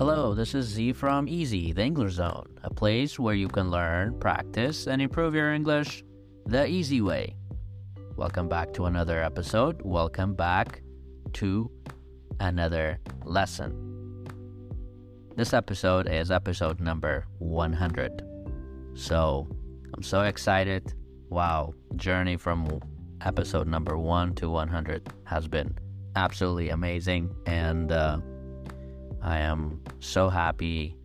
Hello, this is Z from Easy, the English Zone, a place where you can learn, practice, and improve your English the easy way. Welcome back to another episode. Welcome back to another lesson. This episode is episode number 100. So, I'm so excited. Wow, journey from episode number 1 to 100 has been absolutely amazing and uh, I am so happy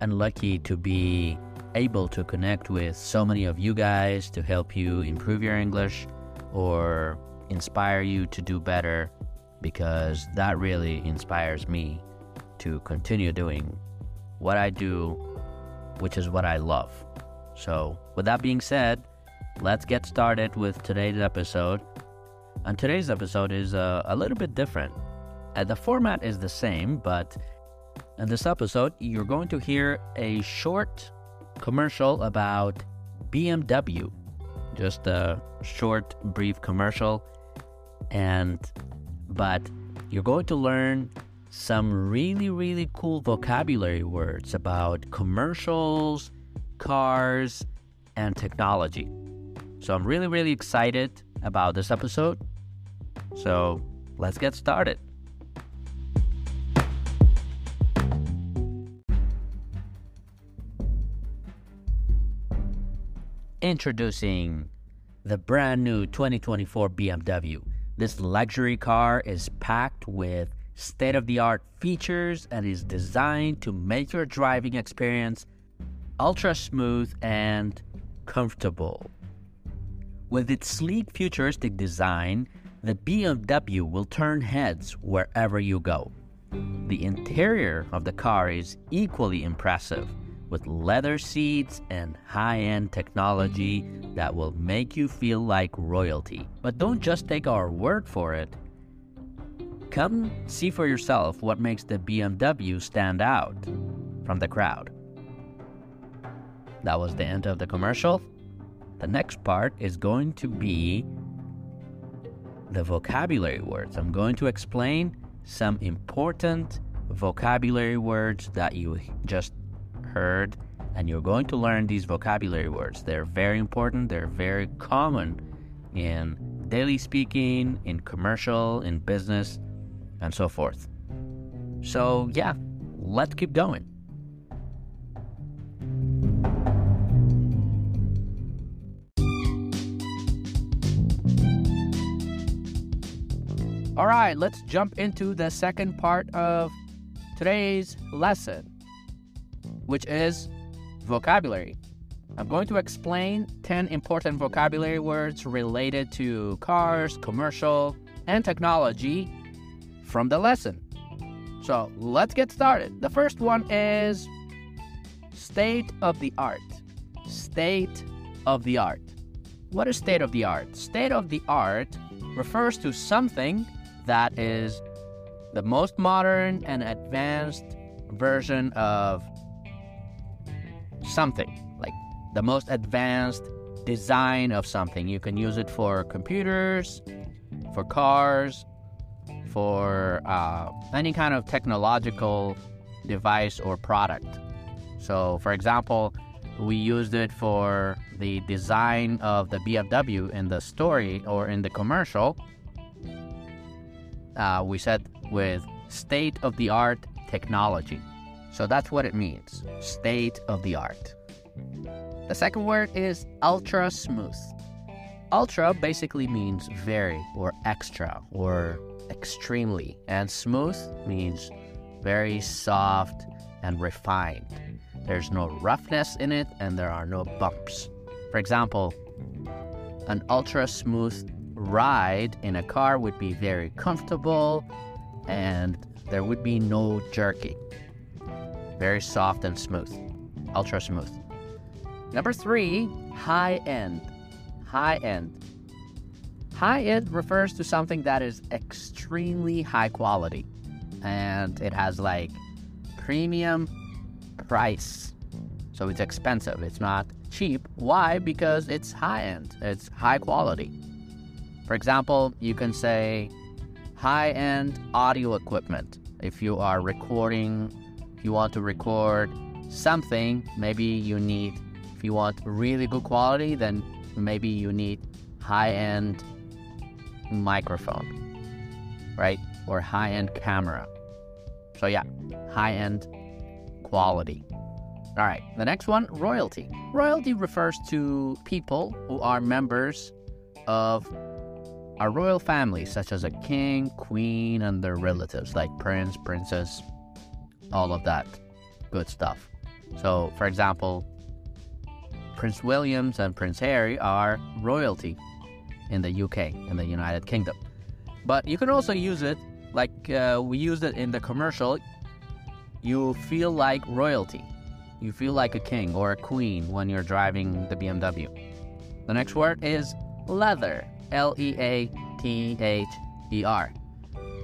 and lucky to be able to connect with so many of you guys to help you improve your English or inspire you to do better because that really inspires me to continue doing what I do, which is what I love. So, with that being said, let's get started with today's episode. And today's episode is uh, a little bit different. Uh, the format is the same, but in this episode, you're going to hear a short commercial about BMW. Just a short, brief commercial. And, but you're going to learn some really, really cool vocabulary words about commercials, cars, and technology. So I'm really, really excited about this episode. So let's get started. Introducing the brand new 2024 BMW. This luxury car is packed with state of the art features and is designed to make your driving experience ultra smooth and comfortable. With its sleek futuristic design, the BMW will turn heads wherever you go. The interior of the car is equally impressive with leather seats and high end technology that will make you feel like royalty. But don't just take our word for it. Come see for yourself what makes the BMW stand out from the crowd. That was the end of the commercial. The next part is going to be the vocabulary words. I'm going to explain some important vocabulary words that you just heard, and you're going to learn these vocabulary words. They're very important, they're very common in daily speaking, in commercial, in business, and so forth. So, yeah, let's keep going. All right, let's jump into the second part of today's lesson which is vocabulary. I'm going to explain 10 important vocabulary words related to cars, commercial, and technology from the lesson. So let's get started. The first one is state of the art. State of the art. What is state of the art? State of the art refers to something that is the most modern and advanced version of something, like the most advanced design of something. You can use it for computers, for cars, for uh, any kind of technological device or product. So, for example, we used it for the design of the BMW in the story or in the commercial. Uh, we said with state of the art technology. So that's what it means state of the art. The second word is ultra smooth. Ultra basically means very or extra or extremely, and smooth means very soft and refined. There's no roughness in it and there are no bumps. For example, an ultra smooth ride in a car would be very comfortable and there would be no jerking. Very soft and smooth. Ultra smooth. Number three, high end. High end. High end refers to something that is extremely high quality and it has like premium price. So it's expensive. It's not cheap. Why? Because it's high end, it's high quality. For example, you can say high end audio equipment if you are recording you want to record something, maybe you need, if you want really good quality, then maybe you need high end microphone, right? Or high end camera. So, yeah, high end quality. All right, the next one royalty. Royalty refers to people who are members of a royal family, such as a king, queen, and their relatives, like prince, princess, all of that good stuff. So, for example, Prince Williams and Prince Harry are royalty in the UK, in the United Kingdom. But you can also use it like uh, we used it in the commercial. You feel like royalty. You feel like a king or a queen when you're driving the BMW. The next word is leather. L E A T H E R.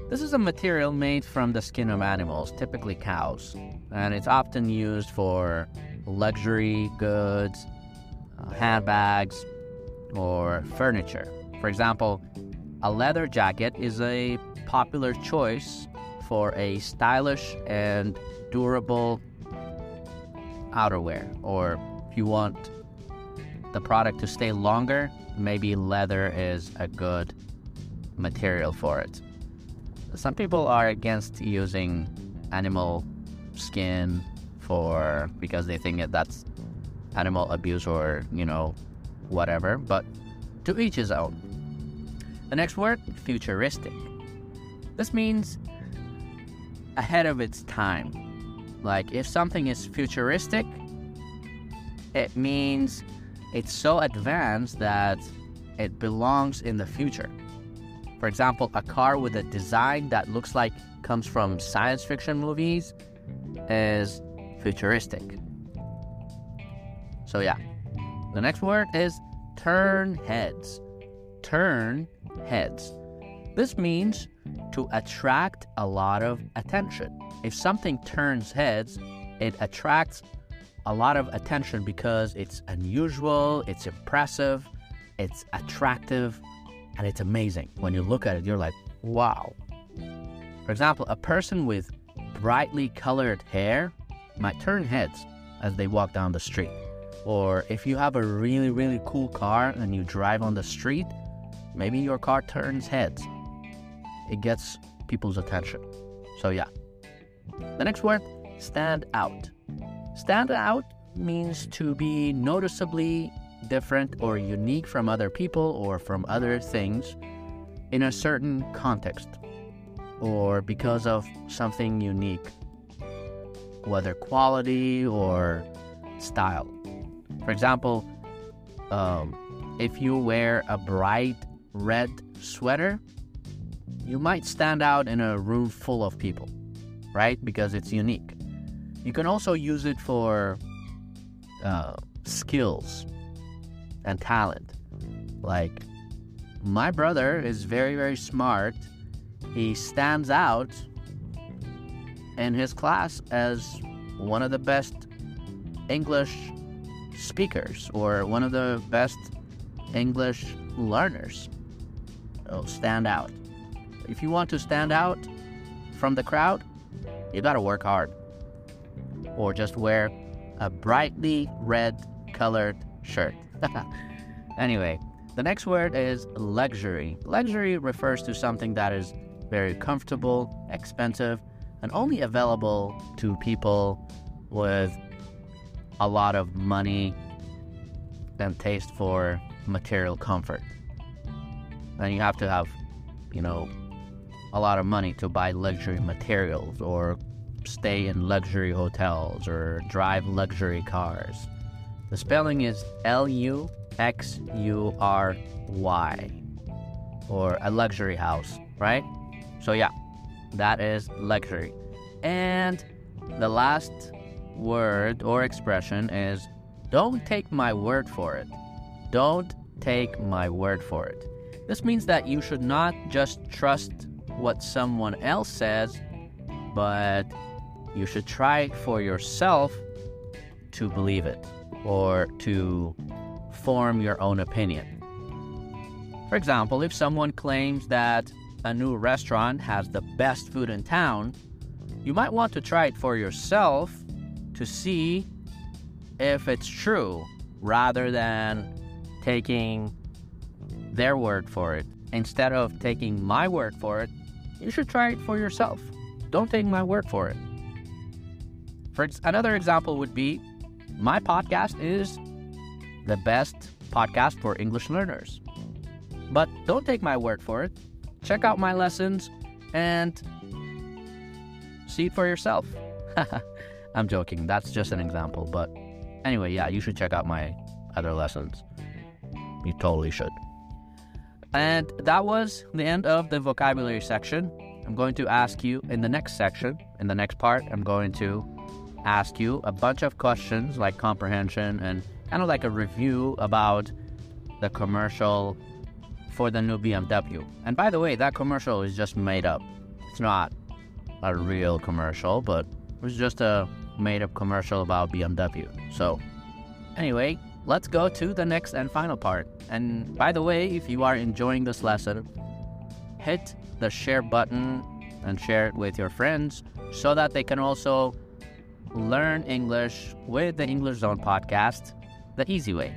This is a material made from the skin of animals, typically cows, and it's often used for luxury goods, uh, handbags, or furniture. For example, a leather jacket is a popular choice for a stylish and durable outerwear. Or if you want the product to stay longer, maybe leather is a good material for it. Some people are against using animal skin for because they think that that's animal abuse or, you know, whatever, but to each his own. The next word, futuristic. This means ahead of its time. Like if something is futuristic, it means it's so advanced that it belongs in the future. For example, a car with a design that looks like comes from science fiction movies is futuristic. So, yeah. The next word is turn heads. Turn heads. This means to attract a lot of attention. If something turns heads, it attracts a lot of attention because it's unusual, it's impressive, it's attractive, and it's amazing. When you look at it, you're like, wow. For example, a person with brightly colored hair might turn heads as they walk down the street. Or if you have a really, really cool car and you drive on the street, maybe your car turns heads. It gets people's attention. So, yeah. The next word stand out. Stand out means to be noticeably different or unique from other people or from other things in a certain context or because of something unique, whether quality or style. For example, um, if you wear a bright red sweater, you might stand out in a room full of people, right? Because it's unique. You can also use it for uh, skills and talent. Like, my brother is very, very smart. He stands out in his class as one of the best English speakers or one of the best English learners. So stand out. If you want to stand out from the crowd, you gotta work hard. Or just wear a brightly red colored shirt. anyway, the next word is luxury. Luxury refers to something that is very comfortable, expensive, and only available to people with a lot of money and taste for material comfort. And you have to have, you know, a lot of money to buy luxury materials or stay in luxury hotels or drive luxury cars. The spelling is L U X U R Y, or a luxury house, right? So, yeah, that is luxury. And the last word or expression is don't take my word for it. Don't take my word for it. This means that you should not just trust what someone else says, but you should try for yourself to believe it or to form your own opinion. For example, if someone claims that a new restaurant has the best food in town, you might want to try it for yourself to see if it's true rather than taking their word for it. Instead of taking my word for it, you should try it for yourself. Don't take my word for it. For ex- another example would be my podcast is the best podcast for English learners. But don't take my word for it. Check out my lessons and see it for yourself. I'm joking. That's just an example. But anyway, yeah, you should check out my other lessons. You totally should. And that was the end of the vocabulary section. I'm going to ask you in the next section, in the next part, I'm going to ask you a bunch of questions like comprehension and kind of like a review about the commercial for the new BMW. And by the way, that commercial is just made up. It's not a real commercial, but it was just a made up commercial about BMW. So, anyway, let's go to the next and final part. And by the way, if you are enjoying this lesson, hit the share button and share it with your friends so that they can also learn English with the English Zone podcast the easy way.